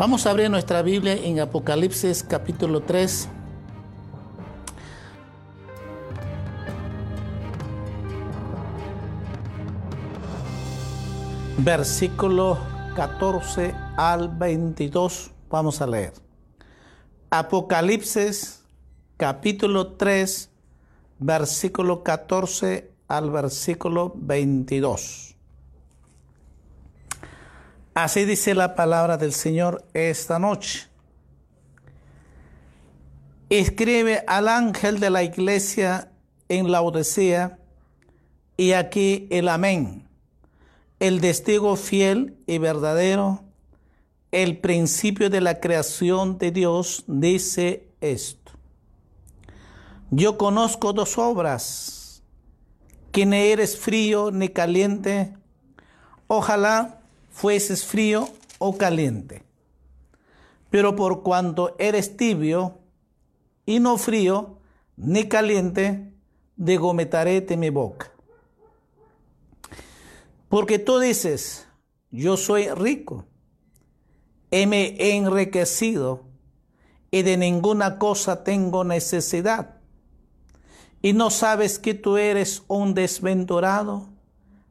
Vamos a abrir nuestra Biblia en Apocalipsis capítulo 3. Versículo 14 al 22. Vamos a leer. Apocalipsis capítulo 3, versículo 14 al versículo 22. Así dice la palabra del Señor esta noche. Escribe al ángel de la iglesia en la Odisea y aquí el amén, el testigo fiel y verdadero, el principio de la creación de Dios, dice esto. Yo conozco dos obras, que ni eres frío ni caliente. Ojalá fueses frío o caliente. Pero por cuanto eres tibio y no frío ni caliente, degometaré de mi boca. Porque tú dices, yo soy rico, he enriquecido y de ninguna cosa tengo necesidad. Y no sabes que tú eres un desventurado,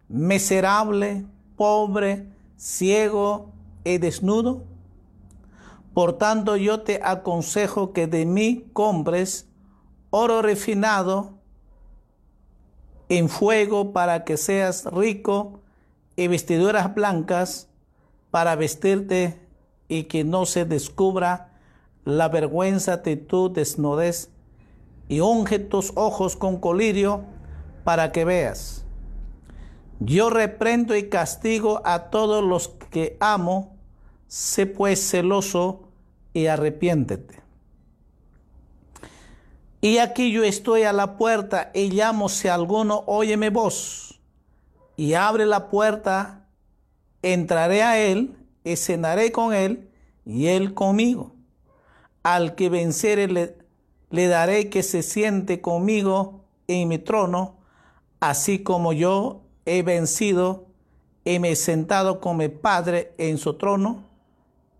miserable, pobre, ciego y desnudo? Por tanto yo te aconsejo que de mí compres oro refinado en fuego para que seas rico y vestiduras blancas para vestirte y que no se descubra la vergüenza de tu desnudez y unge tus ojos con colirio para que veas. Yo reprendo y castigo a todos los que amo, sé pues celoso y arrepiéntete. Y aquí yo estoy a la puerta y llamo si alguno oye mi voz y abre la puerta, entraré a él y cenaré con él y él conmigo. Al que vencere le, le daré que se siente conmigo en mi trono, así como yo he vencido y me he sentado con mi Padre en su trono.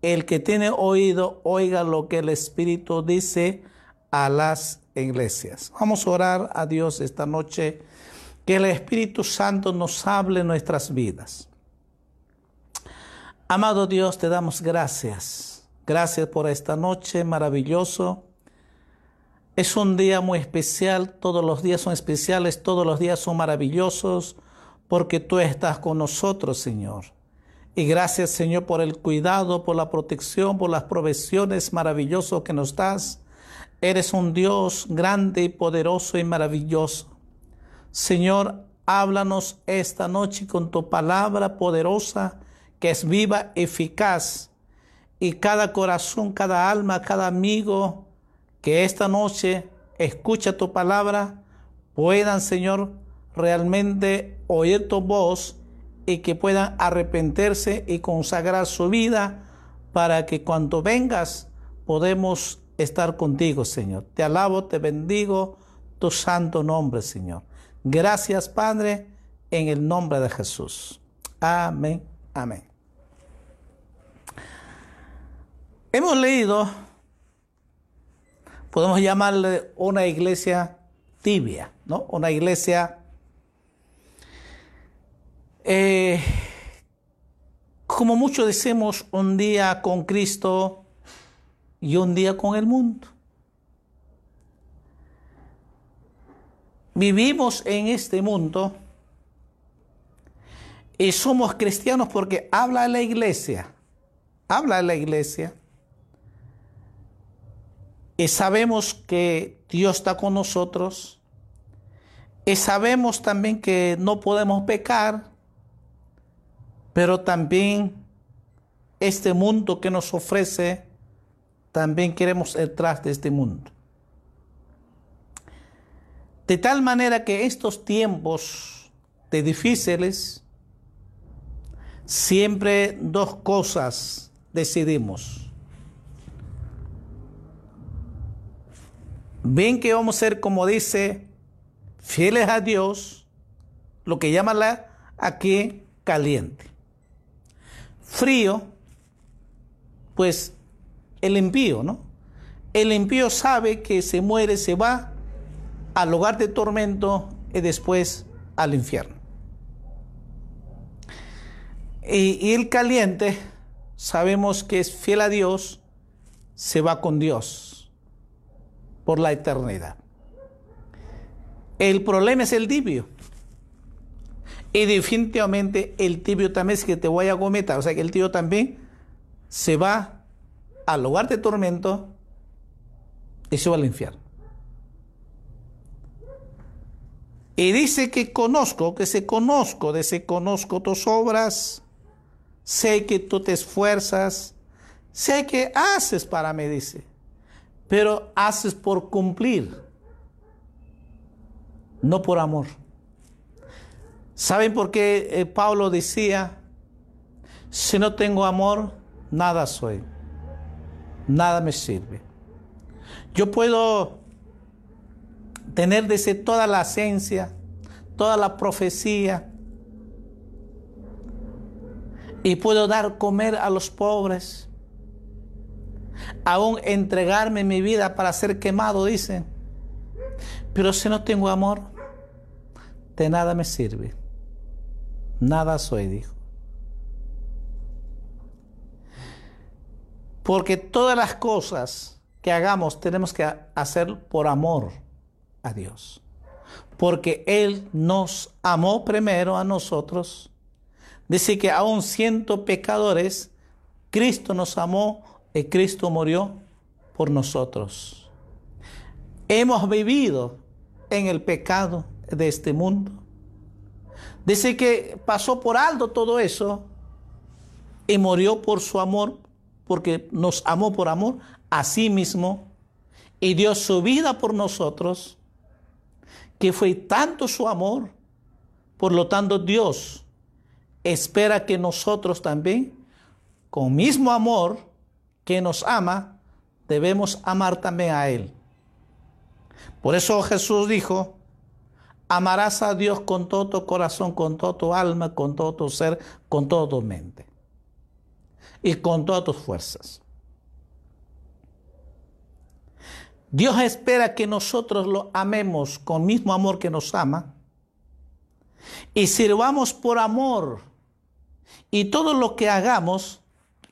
El que tiene oído, oiga lo que el Espíritu dice a las iglesias. Vamos a orar a Dios esta noche, que el Espíritu Santo nos hable en nuestras vidas. Amado Dios, te damos gracias. Gracias por esta noche maravilloso. Es un día muy especial, todos los días son especiales, todos los días son maravillosos porque tú estás con nosotros, Señor. Y gracias, Señor, por el cuidado, por la protección, por las provisiones maravillosas que nos das. Eres un Dios grande y poderoso y maravilloso. Señor, háblanos esta noche con tu palabra poderosa que es viva, eficaz. Y cada corazón, cada alma, cada amigo que esta noche escucha tu palabra, puedan, Señor, realmente oír tu voz y que puedan arrepentirse y consagrar su vida para que cuando vengas podemos estar contigo, Señor. Te alabo, te bendigo, tu santo nombre, Señor. Gracias, Padre, en el nombre de Jesús. Amén, amén. Hemos leído, podemos llamarle una iglesia tibia, ¿no? Una iglesia eh, como muchos decimos, un día con Cristo y un día con el mundo. Vivimos en este mundo y somos cristianos porque habla la iglesia, habla la iglesia. Y sabemos que Dios está con nosotros. Y sabemos también que no podemos pecar pero también este mundo que nos ofrece, también queremos entrar de este mundo. De tal manera que estos tiempos de difíciles, siempre dos cosas decidimos. Ven que vamos a ser, como dice, fieles a Dios, lo que llaman aquí caliente frío, pues el impío, ¿no? El impío sabe que se muere, se va al lugar de tormento y después al infierno. Y, el caliente, sabemos que es fiel a Dios, se va con Dios por la eternidad. El problema es el tibio. Y definitivamente el tibio también es que te voy a gometar. O sea que el tibio también se va al lugar de tormento y se va al infierno. Y dice que conozco, que se conozco, de se conozco tus obras, sé que tú te esfuerzas, sé que haces para mí, dice, pero haces por cumplir, no por amor. ¿Saben por qué eh, Pablo decía, si no tengo amor, nada soy, nada me sirve? Yo puedo tener desde toda la ciencia, toda la profecía, y puedo dar comer a los pobres, aún entregarme mi vida para ser quemado, dice. Pero si no tengo amor, de nada me sirve. Nada soy, dijo. Porque todas las cosas que hagamos tenemos que hacer por amor a Dios. Porque Él nos amó primero a nosotros. Dice que aún siendo pecadores, Cristo nos amó y Cristo murió por nosotros. Hemos vivido en el pecado de este mundo. Dice que pasó por alto todo eso y murió por su amor, porque nos amó por amor a sí mismo y dio su vida por nosotros que fue tanto su amor, por lo tanto Dios espera que nosotros también, con mismo amor que nos ama, debemos amar también a Él. Por eso Jesús dijo, amarás a Dios con todo tu corazón, con toda tu alma, con todo tu ser, con toda tu mente y con todas tus fuerzas. Dios espera que nosotros lo amemos con mismo amor que nos ama y sirvamos por amor. Y todo lo que hagamos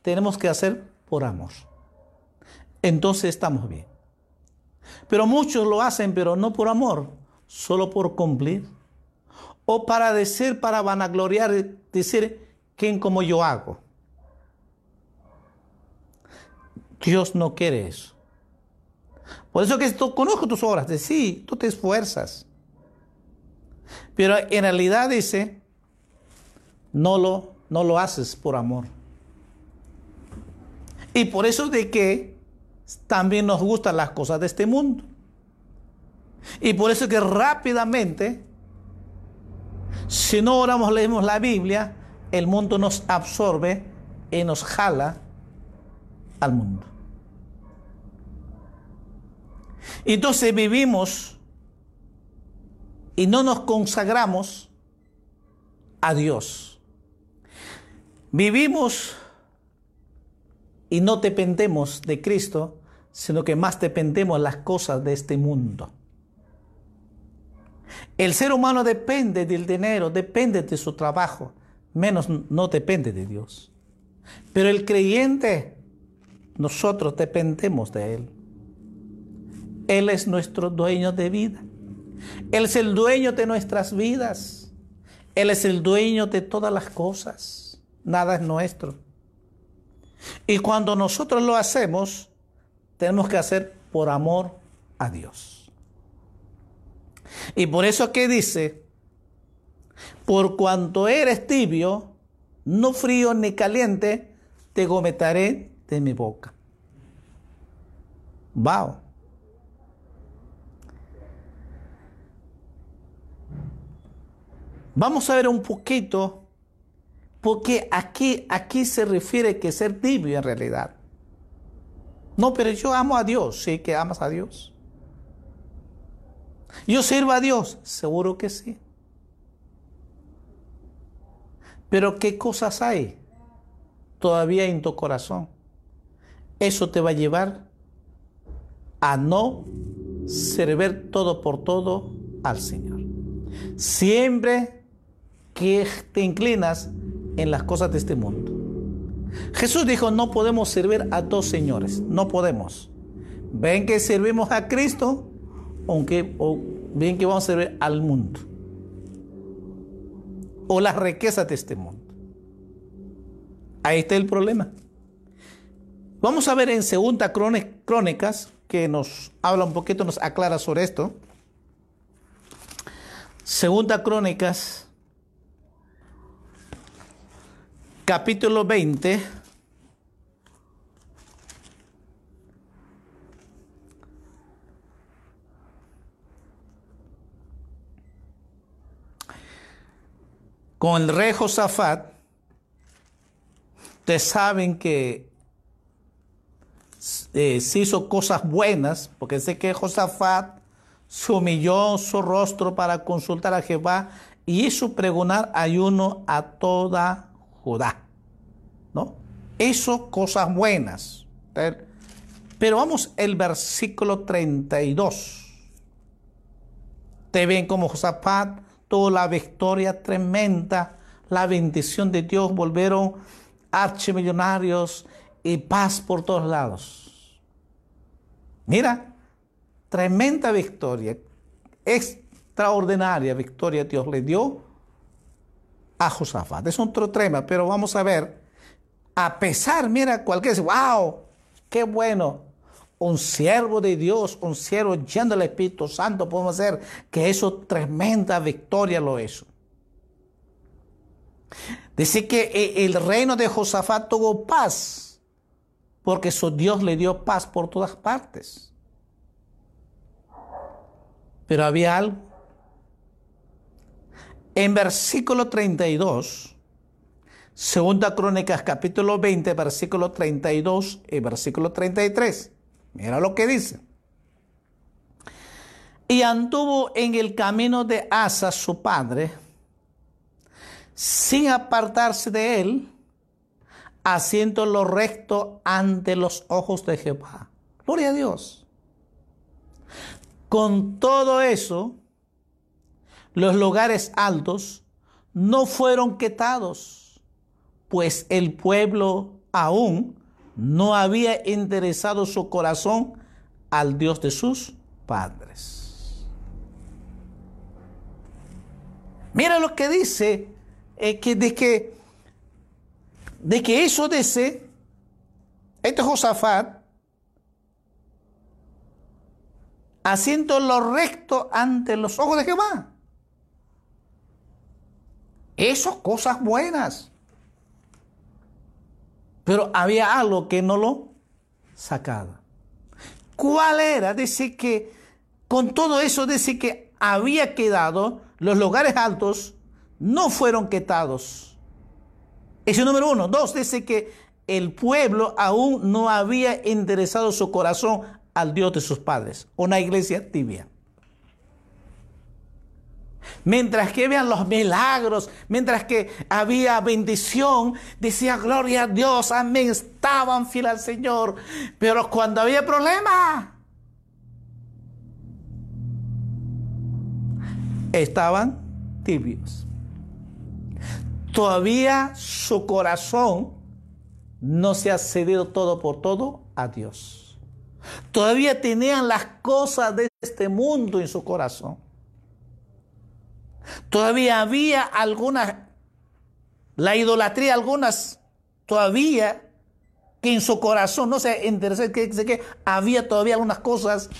tenemos que hacer por amor. Entonces estamos bien. Pero muchos lo hacen, pero no por amor, solo por cumplir. O para decir, para vanagloriar, decir, ¿quién como yo hago? Dios no quiere eso. Por eso que conozco tus obras, de sí, tú te esfuerzas. Pero en realidad dice, no lo, no lo haces por amor. Y por eso de que también nos gustan las cosas de este mundo. Y por eso que rápidamente, si no oramos, leemos la Biblia, el mundo nos absorbe y nos jala al mundo. Entonces vivimos y no nos consagramos a Dios. Vivimos y no dependemos de Cristo, sino que más dependemos de las cosas de este mundo. El ser humano depende del dinero, depende de su trabajo, menos no depende de Dios. Pero el creyente, nosotros dependemos de Él. Él es nuestro dueño de vida. Él es el dueño de nuestras vidas. Él es el dueño de todas las cosas. Nada es nuestro. Y cuando nosotros lo hacemos, tenemos que hacer por amor a Dios. Y por eso que dice, por cuanto eres tibio, no frío ni caliente, te gometaré de mi boca. Wow. Vamos a ver un poquito, porque aquí, aquí se refiere que ser tibio en realidad. No, pero yo amo a Dios, sí que amas a Dios. Yo sirvo a Dios, seguro que sí. Pero ¿qué cosas hay todavía en tu corazón? eso te va a llevar a no servir todo por todo al Señor. Siempre que te inclinas en las cosas de este mundo. Jesús dijo, no podemos servir a dos señores, no podemos. Ven que servimos a Cristo, aunque, o ven que vamos a servir al mundo. O las riquezas de este mundo. Ahí está el problema. Vamos a ver en Segunda Crónicas, que nos habla un poquito, nos aclara sobre esto. Segunda Crónicas, capítulo 20. Con el rey Josafat, ustedes saben que eh, se hizo cosas buenas, porque sé que Josafat se humilló su rostro para consultar a Jehová y hizo pregonar ayuno a toda Judá. ¿No? Eso cosas buenas. Pero vamos el versículo 32. Te ven como Josafat toda la victoria tremenda, la bendición de Dios, volvieron archimillonarios y paz por todos lados. Mira, tremenda victoria, extraordinaria victoria Dios le dio a Josafat. Es otro tema, pero vamos a ver. A pesar, mira, cualquiera dice, wow, qué bueno. Un siervo de Dios, un siervo lleno del Espíritu Santo, podemos hacer que eso tremenda victoria lo hizo. Dice que eh, el reino de Josafat tuvo paz, porque su Dios le dio paz por todas partes. Pero había algo en versículo 32, Segunda Crónicas capítulo 20, versículo 32 y versículo 33. Mira lo que dice. Y anduvo en el camino de Asa, su padre, sin apartarse de él, haciendo lo recto ante los ojos de Jehová. Gloria a Dios. Con todo eso, los lugares altos no fueron quitados, pues el pueblo aún no había interesado su corazón al Dios de sus padres. Mira lo que dice, eh, que, de, que, de que eso dice, este Josafat, haciendo lo recto ante los ojos de Jehová. Eso, cosas buenas. Pero había algo que no lo sacaba. ¿Cuál era? Dice que con todo eso, dice que había quedado, los lugares altos no fueron quitados. Ese número uno. Dos, dice que el pueblo aún no había interesado su corazón al Dios de sus padres. Una iglesia tibia. Mientras que vean los milagros, mientras que había bendición, decía gloria a Dios, amén, estaban fieles al Señor. Pero cuando había problema, estaban tibios. Todavía su corazón no se ha cedido todo por todo a Dios. Todavía tenían las cosas de este mundo en su corazón. Todavía había algunas, la idolatría, algunas todavía que en su corazón, no sé, interesé que, había todavía algunas cosas,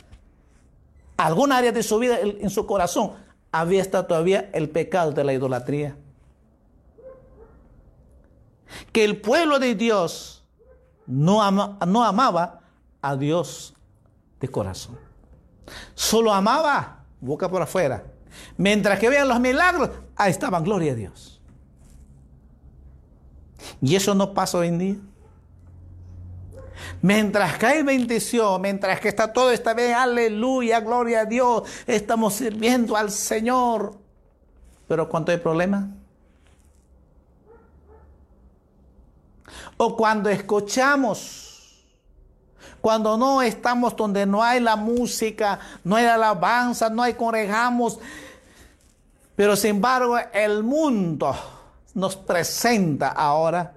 alguna área de su vida en su corazón, había estado todavía el pecado de la idolatría. Que el pueblo de Dios no, no amaba a Dios de corazón. Solo amaba boca por afuera Mientras que vean los milagros, ahí estaban, gloria a Dios. Y eso no pasa hoy en día. Mientras que hay bendición, mientras que está todo está bien, aleluya, gloria a Dios, estamos sirviendo al Señor. Pero cuando hay problemas, o cuando escuchamos cuando no estamos donde no hay la música, no hay alabanza, no hay conejamos. Pero sin embargo, el mundo nos presenta ahora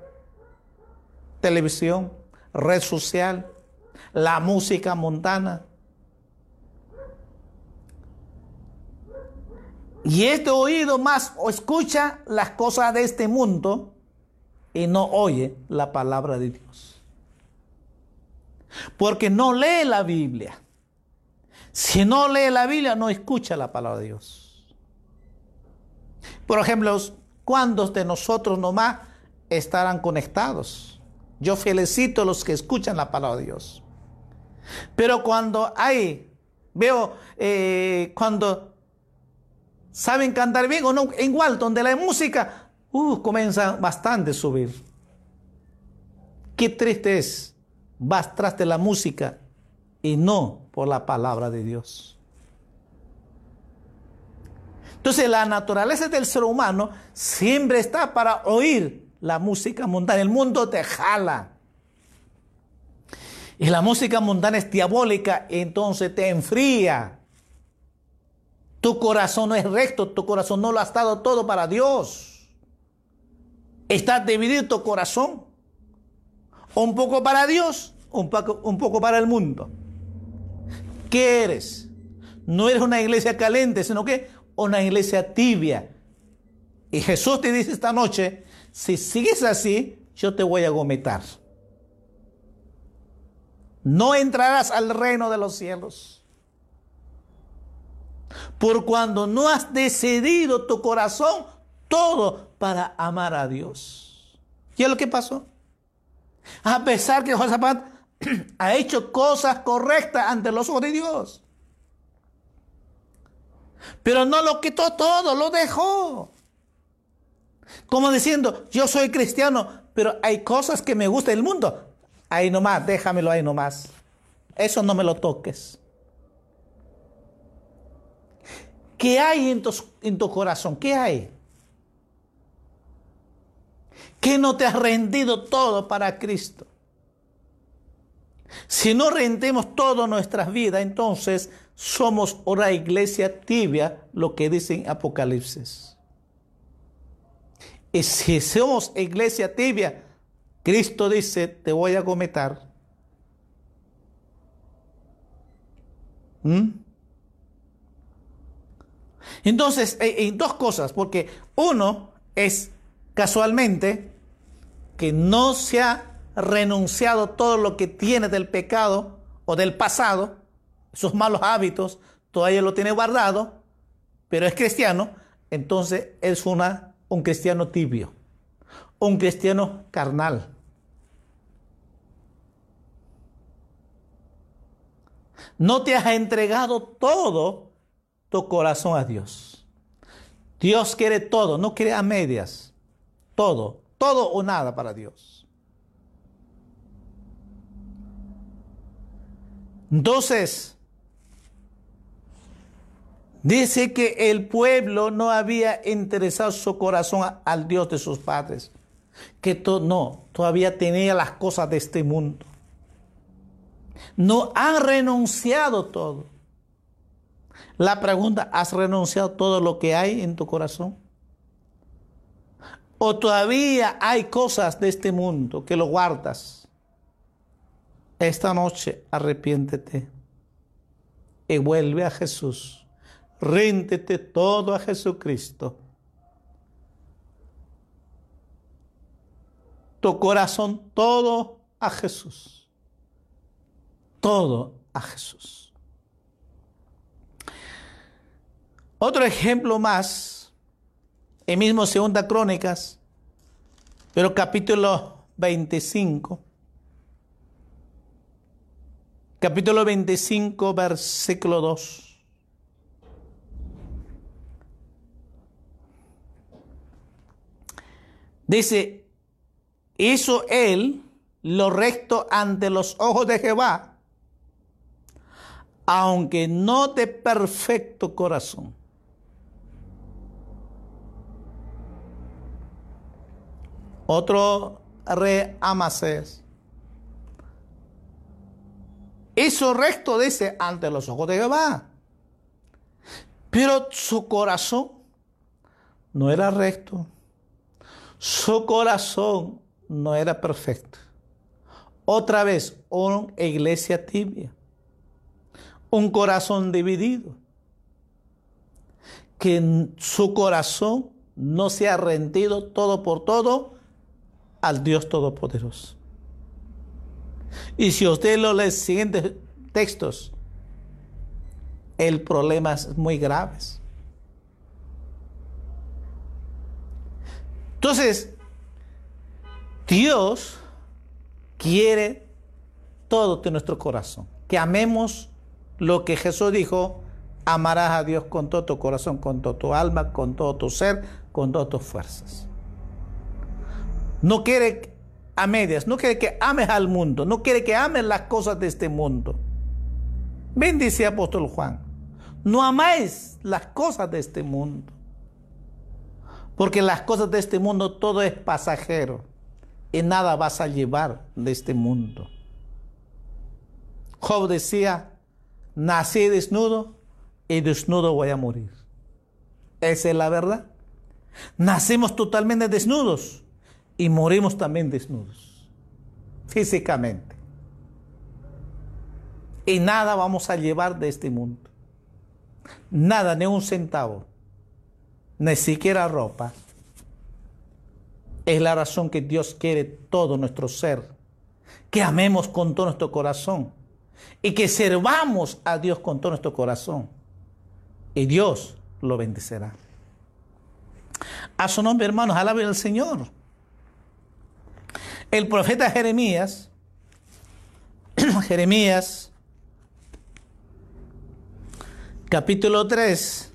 televisión, red social, la música mundana. Y este oído más escucha las cosas de este mundo y no oye la palabra de Dios. Porque no lee la Biblia. Si no lee la Biblia, no escucha la palabra de Dios. Por ejemplo, ¿cuántos de nosotros nomás estarán conectados? Yo felicito a los que escuchan la palabra de Dios. Pero cuando hay, veo, eh, cuando saben cantar bien o no, igual, donde la música uh, comienza bastante a subir. Qué triste es, vas tras de la música y no por la palabra de Dios. Entonces la naturaleza del ser humano siempre está para oír la música mundana. El mundo te jala. Y la música mundana es diabólica, entonces te enfría. Tu corazón no es recto, tu corazón no lo ha estado todo para Dios. Está dividido tu corazón. Un poco para Dios, un poco, un poco para el mundo. ¿Qué eres? No eres una iglesia caliente, sino que una iglesia tibia. Y Jesús te dice esta noche, si sigues así, yo te voy a gometar. No entrarás al reino de los cielos. Por cuando no has decidido tu corazón todo para amar a Dios. ¿Y es lo que pasó? A pesar que Josafat ha hecho cosas correctas ante los ojos de Dios. Pero no lo quitó todo, lo dejó. Como diciendo, yo soy cristiano, pero hay cosas que me gusta del mundo. Ahí nomás, déjamelo ahí nomás. Eso no me lo toques. ¿Qué hay en tu, en tu corazón? ¿Qué hay? ¿Qué no te has rendido todo para Cristo? Si no rendemos toda nuestras vidas, entonces somos una iglesia tibia, lo que dice en Apocalipsis. Y si somos iglesia tibia, Cristo dice, te voy a cometer. ¿Mm? Entonces, hay dos cosas, porque uno es casualmente que no se ha renunciado todo lo que tiene del pecado o del pasado, sus malos hábitos, todavía lo tiene guardado, pero es cristiano, entonces es una, un cristiano tibio, un cristiano carnal. No te has entregado todo tu corazón a Dios. Dios quiere todo, no quiere a medias, todo, todo o nada para Dios. Entonces, dice que el pueblo no había interesado su corazón al Dios de sus padres, que no, todavía tenía las cosas de este mundo. No han renunciado todo. La pregunta, ¿has renunciado todo lo que hay en tu corazón? ¿O todavía hay cosas de este mundo que lo guardas? Esta noche arrepiéntete y vuelve a Jesús. Ríndete todo a Jesucristo. Tu corazón todo a Jesús. Todo a Jesús. Otro ejemplo más, el mismo Segunda Crónicas, pero capítulo 25 capítulo 25, versículo 2. Dice, hizo él lo recto ante los ojos de Jehová, aunque no de perfecto corazón. Otro rey Amasés Hizo recto, dice, ante los ojos de Jehová. Pero su corazón no era recto. Su corazón no era perfecto. Otra vez, una iglesia tibia. Un corazón dividido. Que su corazón no se ha rendido todo por todo al Dios Todopoderoso. Y si usted lo lee los siguientes textos, el problema es muy grave. Entonces, Dios quiere todo de nuestro corazón, que amemos lo que Jesús dijo, amarás a Dios con todo tu corazón, con todo tu alma, con todo tu ser, con todas tus fuerzas. No quiere a medias, no quiere que ames al mundo, no quiere que ames las cosas de este mundo. Bendice apóstol Juan, no amáis las cosas de este mundo, porque las cosas de este mundo todo es pasajero y nada vas a llevar de este mundo. Job decía, nací desnudo y desnudo voy a morir. Esa es la verdad. Nacimos totalmente desnudos y morimos también desnudos, físicamente. Y nada vamos a llevar de este mundo. Nada, ni un centavo, ni siquiera ropa. Es la razón que Dios quiere todo nuestro ser, que amemos con todo nuestro corazón y que servamos a Dios con todo nuestro corazón. Y Dios lo bendecerá. A su nombre, hermanos, alaben al Señor. El profeta Jeremías, Jeremías, capítulo 3,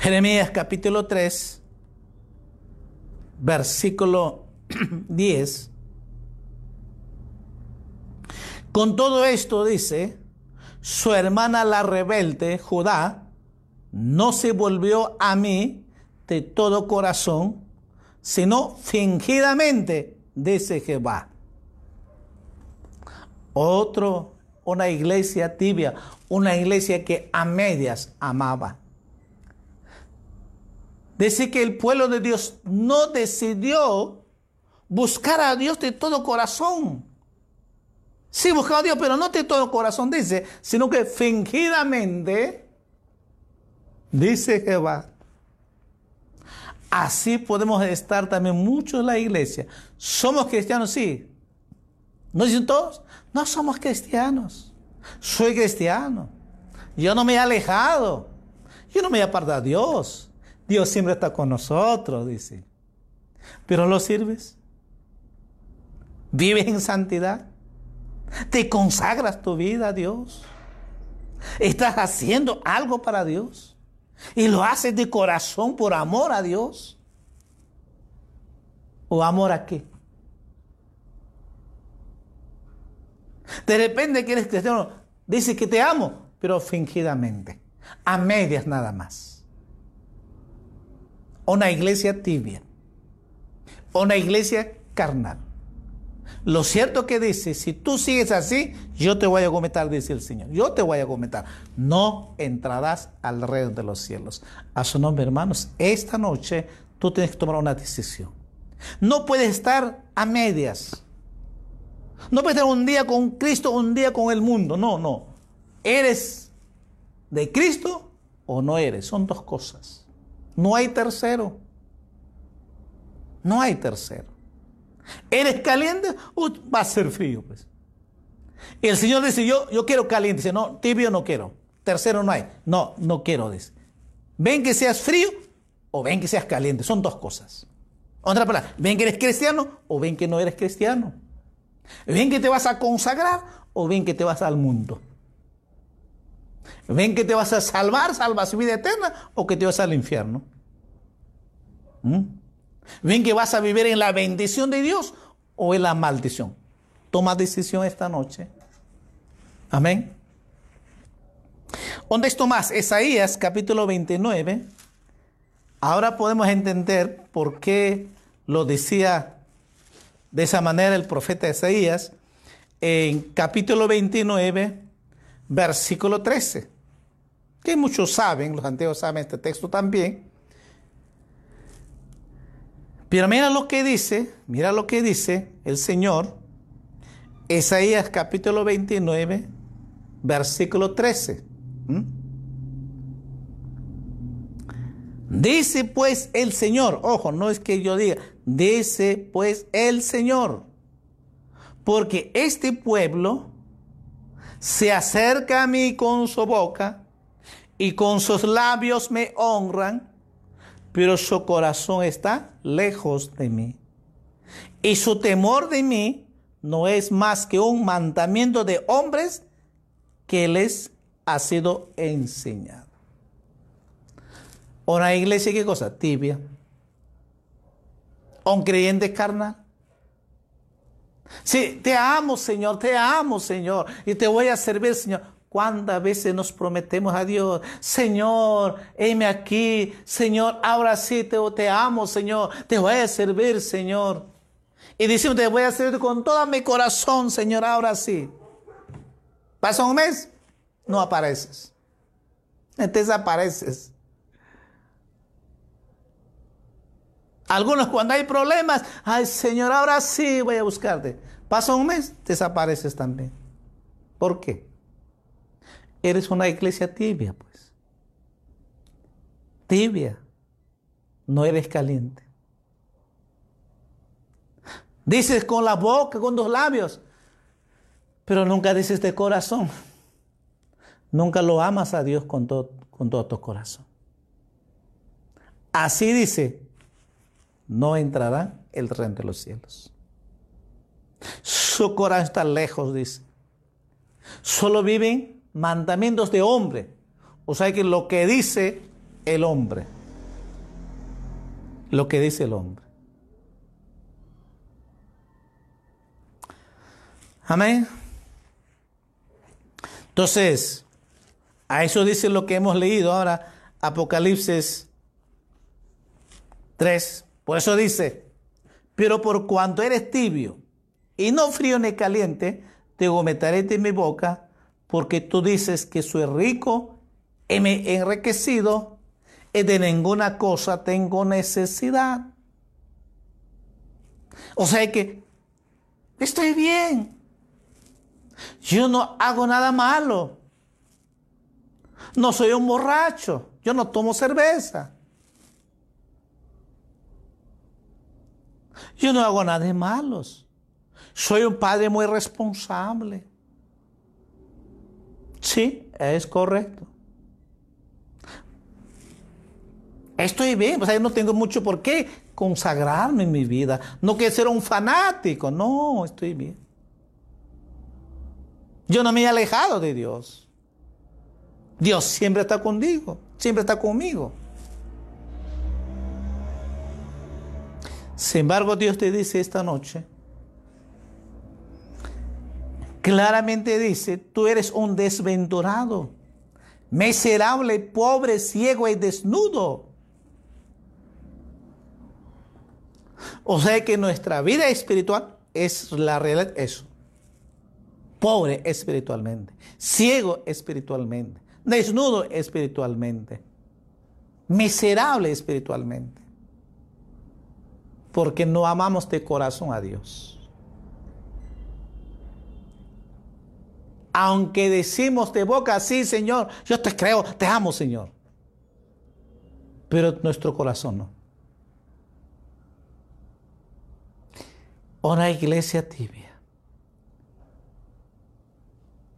Jeremías capítulo 3, versículo 10. Con todo esto dice, su hermana la rebelde, Judá, no se volvió a mí de todo corazón, sino fingidamente, dice Jehová. Otro, una iglesia tibia, una iglesia que a medias amaba. Dice que el pueblo de Dios no decidió buscar a Dios de todo corazón. Sí, buscaba a Dios, pero no de todo corazón, dice, sino que fingidamente, dice Jehová. Así podemos estar también muchos en la iglesia. ¿Somos cristianos? Sí. ¿No dicen todos? No somos cristianos. Soy cristiano. Yo no me he alejado. Yo no me he apartado de Dios. Dios siempre está con nosotros, dice. Pero lo sirves. Vives en santidad. Te consagras tu vida a Dios. Estás haciendo algo para Dios. Y lo haces de corazón por amor a Dios. ¿O amor a qué? De repente que eres cristiano, dice que te amo, pero fingidamente. A medias nada más. Una iglesia tibia. Una iglesia carnal. Lo cierto que dice, si tú sigues así, yo te voy a cometer, dice el Señor. Yo te voy a cometer. No entrarás al reino de los cielos. A su nombre, hermanos, esta noche tú tienes que tomar una decisión. No puedes estar a medias. No puedes estar un día con Cristo, un día con el mundo. No, no. ¿Eres de Cristo o no eres? Son dos cosas. No hay tercero. No hay tercero. ¿Eres caliente o va a ser frío? Pues? Y el Señor dice, yo, yo quiero caliente. Dice, no, tibio no quiero. Tercero no hay. No, no quiero, dice. Ven que seas frío o ven que seas caliente. Son dos cosas. Otra palabra, ven que eres cristiano o ven que no eres cristiano. Ven que te vas a consagrar o ven que te vas al mundo. Ven que te vas a salvar, salvas vida eterna o que te vas al infierno. ¿Mm? ¿Ven que vas a vivir en la bendición de Dios o en la maldición? Toma decisión esta noche. Amén. ¿Dónde esto más? Isaías capítulo 29. Ahora podemos entender por qué lo decía de esa manera el profeta Isaías en capítulo 29, versículo 13, que muchos saben, los antiguos saben este texto también. Pero mira lo que dice, mira lo que dice el Señor, Isaías capítulo 29, versículo 13. Dice pues el Señor, ojo, no es que yo diga, dice pues el Señor, porque este pueblo se acerca a mí con su boca y con sus labios me honran, pero su corazón está lejos de mí. Y su temor de mí no es más que un mandamiento de hombres que les ha sido enseñado. Una iglesia, ¿qué cosa? Tibia. Un creyente carnal. Sí, te amo, Señor, te amo, Señor, y te voy a servir, Señor. ¿Cuántas veces nos prometemos a Dios? Señor, heme aquí, Señor, ahora sí te, te amo, Señor, te voy a servir, Señor. Y decimos, te voy a servir con todo mi corazón, Señor, ahora sí. Pasa un mes, no apareces. Te desapareces. Algunos cuando hay problemas, ay Señor, ahora sí voy a buscarte. Pasa un mes, desapareces también. ¿Por qué? Eres una iglesia tibia, pues. Tibia. No eres caliente. Dices con la boca, con los labios, pero nunca dices de corazón. Nunca lo amas a Dios con todo, con todo tu corazón. Así dice no entrará el reino de los cielos. Su corazón está lejos, dice. Solo viven mandamientos de hombre. O sea que lo que dice el hombre. Lo que dice el hombre. Amén. Entonces, a eso dice lo que hemos leído ahora, Apocalipsis 3, por eso dice, pero por cuanto eres tibio y no frío ni caliente, te vomitaré de mi boca, porque tú dices que soy rico, y me enriquecido, y de ninguna cosa tengo necesidad. O sea que estoy bien. Yo no hago nada malo. No soy un borracho. Yo no tomo cerveza. Yo no hago nada de malos. Soy un padre muy responsable. Sí, es correcto. Estoy bien, o sea, yo no tengo mucho por qué consagrarme en mi vida. No quiero ser un fanático, no, estoy bien. Yo no me he alejado de Dios. Dios siempre está contigo, siempre está conmigo. Sin embargo, Dios te dice esta noche, claramente dice, tú eres un desventurado, miserable, pobre, ciego y desnudo. O sea que nuestra vida espiritual es la realidad, eso. Pobre espiritualmente, ciego espiritualmente, desnudo espiritualmente, miserable espiritualmente porque no amamos de corazón a Dios. Aunque decimos de boca, sí, Señor, yo te creo, te amo, Señor. Pero nuestro corazón no. Una iglesia tibia.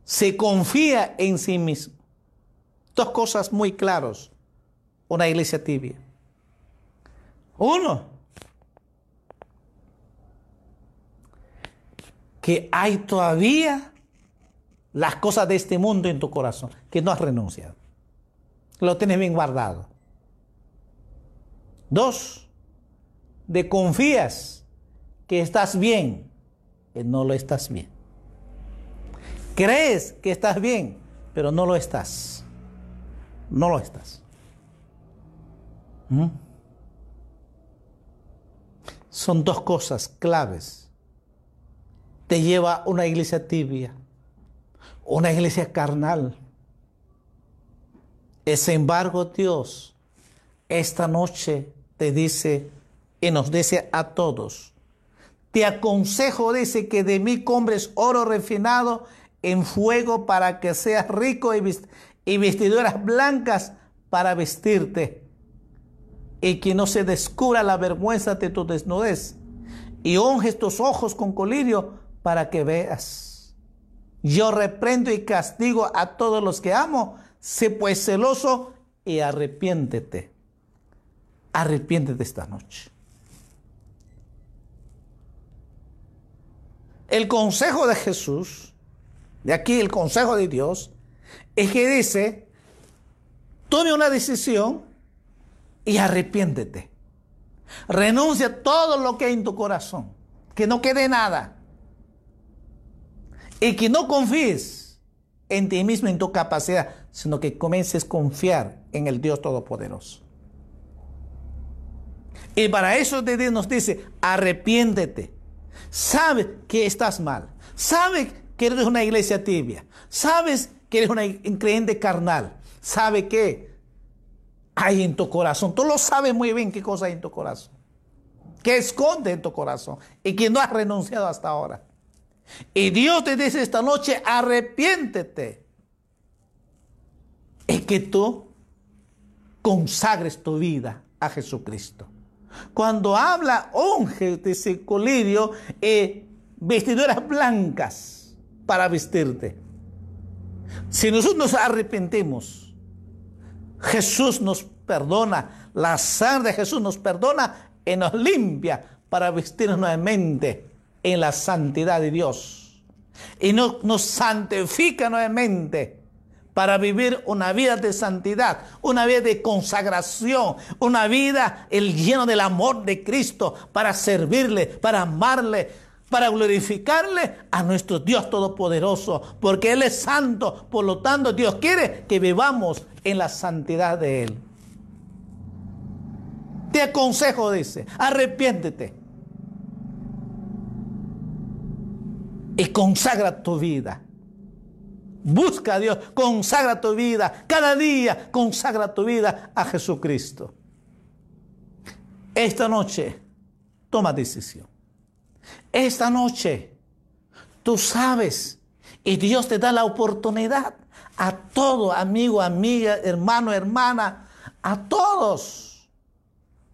Se confía en sí mismo. Dos cosas muy claras. Una iglesia tibia. Uno, que hay todavía las cosas de este mundo en tu corazón, que no has renunciado. Lo tienes bien guardado. Dos, de confías que estás bien, que no lo estás bien. Crees que estás bien, pero no lo estás. No lo estás. ¿Mm? son dos cosas claves. Te lleva una iglesia tibia, una iglesia carnal. Sin embargo, Dios esta noche te dice y nos dice a todos, te aconsejo, dice, que de mí compres oro refinado en fuego para que seas rico y vestiduras blancas para vestirte y que no se descubra la vergüenza de tu desnudez y unges tus ojos con colirio para que veas. Yo reprendo y castigo a todos los que amo, sé pues celoso y arrepiéntete. Arrepiéntete esta noche. El consejo de Jesús, de aquí el consejo de Dios, es que dice, tome una decisión y arrepiéntete. Renuncia a todo lo que hay en tu corazón, que no quede nada. Y que no confíes en ti mismo, en tu capacidad, sino que comiences a confiar en el Dios Todopoderoso. Y para eso Dios nos dice, arrepiéntete. Sabe que estás mal. Sabe que eres una iglesia tibia. Sabes que eres un creyente carnal. Sabe que hay en tu corazón. Tú lo sabes muy bien qué cosa hay en tu corazón. ¿Qué esconde en tu corazón? Y que no has renunciado hasta ahora. Y Dios te dice esta noche, arrepiéntete. Es que tú consagres tu vida a Jesucristo. Cuando habla unge de colirio y vestiduras blancas para vestirte. Si nosotros nos arrepentimos, Jesús nos perdona, la sangre de Jesús nos perdona y nos limpia para vestirnos nuevamente en la santidad de Dios. Y nos santifica nuevamente para vivir una vida de santidad, una vida de consagración, una vida el lleno del amor de Cristo para servirle, para amarle, para glorificarle a nuestro Dios Todopoderoso, porque Él es santo, por lo tanto Dios quiere que vivamos en la santidad de Él. Te aconsejo, dice, arrepiéntete y consagra tu vida Busca a Dios, consagra tu vida, cada día consagra tu vida a Jesucristo. Esta noche, toma decisión. Esta noche, tú sabes, y Dios te da la oportunidad a todo, amigo, amiga, hermano, hermana, a todos.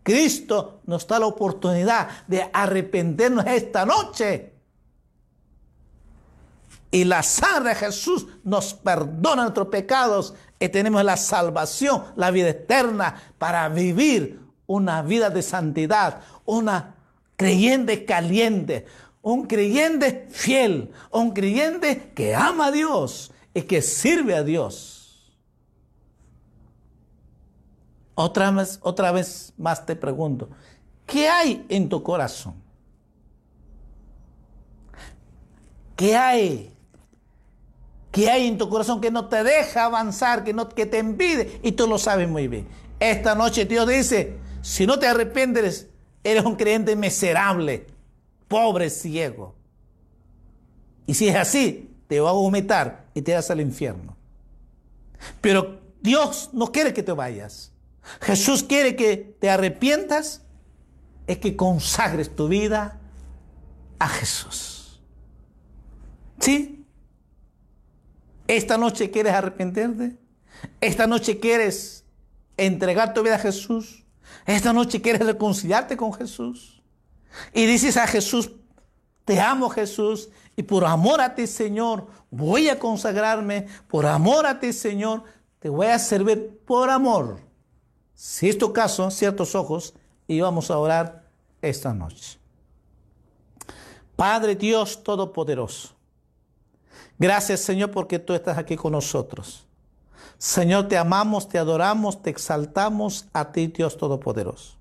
Cristo nos da la oportunidad de arrepentirnos esta noche y la sangre de Jesús nos perdona nuestros pecados y tenemos la salvación, la vida eterna para vivir una vida de santidad, una creyente caliente, un creyente fiel, un creyente que ama a Dios y que sirve a Dios. Otra vez, otra vez más te pregunto, ¿qué hay en tu corazón? ¿Qué hay que hay en tu corazón que no te deja avanzar, que, no, que te impide, y tú lo sabes muy bien. Esta noche Dios dice, si no te arrepientes, eres un creyente miserable, pobre, ciego. Y si es así, te va a vomitar y te vas al infierno. Pero Dios no quiere que te vayas. Jesús quiere que te arrepientas, es que consagres tu vida a Jesús. ¿Sí? Esta noche quieres arrepentirte. Esta noche quieres entregar tu vida a Jesús. Esta noche quieres reconciliarte con Jesús. Y dices a Jesús, te amo Jesús y por amor a ti Señor voy a consagrarme. Por amor a ti Señor te voy a servir por amor. Si es tu caso, ciertos ojos y vamos a orar esta noche. Padre Dios Todopoderoso. Gracias Señor porque tú estás aquí con nosotros. Señor, te amamos, te adoramos, te exaltamos a ti, Dios Todopoderoso.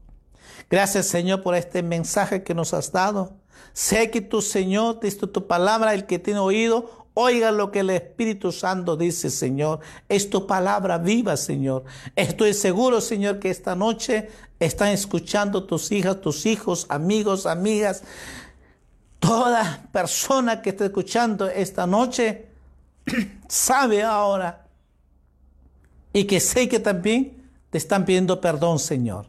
Gracias Señor por este mensaje que nos has dado. Sé que tu Señor, diste tu palabra, el que tiene oído, Oiga lo que el Espíritu Santo dice, Señor. Es tu palabra viva, Señor. Estoy seguro, Señor, que esta noche están escuchando tus hijas, tus hijos, amigos, amigas. Toda persona que está escuchando esta noche sabe ahora y que sé que también te están pidiendo perdón, Señor.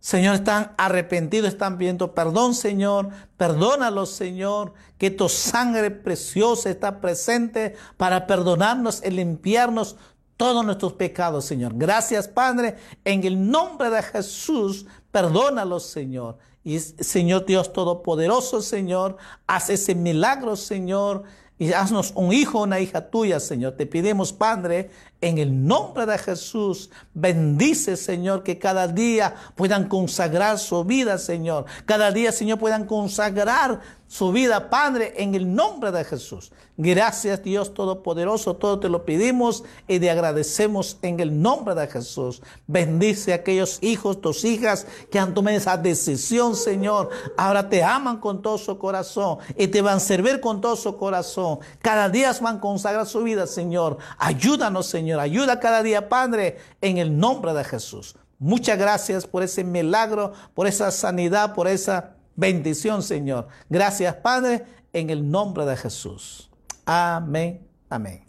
Señor, están arrepentidos, están pidiendo perdón, Señor. Perdónalos, Señor, que tu sangre preciosa está presente para perdonarnos y limpiarnos todos nuestros pecados, Señor. Gracias, Padre. En el nombre de Jesús, perdónalos, Señor. Y Señor Dios Todopoderoso, Señor, haz ese milagro, Señor. Y haznos un hijo, una hija tuya, Señor. Te pedimos, Padre, en el nombre de Jesús, bendice, Señor, que cada día puedan consagrar su vida, Señor. Cada día, Señor, puedan consagrar su vida, Padre, en el nombre de Jesús. Gracias, Dios Todopoderoso, todo te lo pedimos y te agradecemos en el nombre de Jesús. Bendice a aquellos hijos, tus hijas que han tomado esa decisión, Señor. Ahora te aman con todo su corazón y te van a servir con todo su corazón. Cada día van a consagrar su vida, Señor. Ayúdanos, Señor Ayuda cada día, Padre, en el nombre de Jesús. Muchas gracias por ese milagro, por esa sanidad, por esa bendición, Señor. Gracias, Padre, en el nombre de Jesús. Amén. Amén.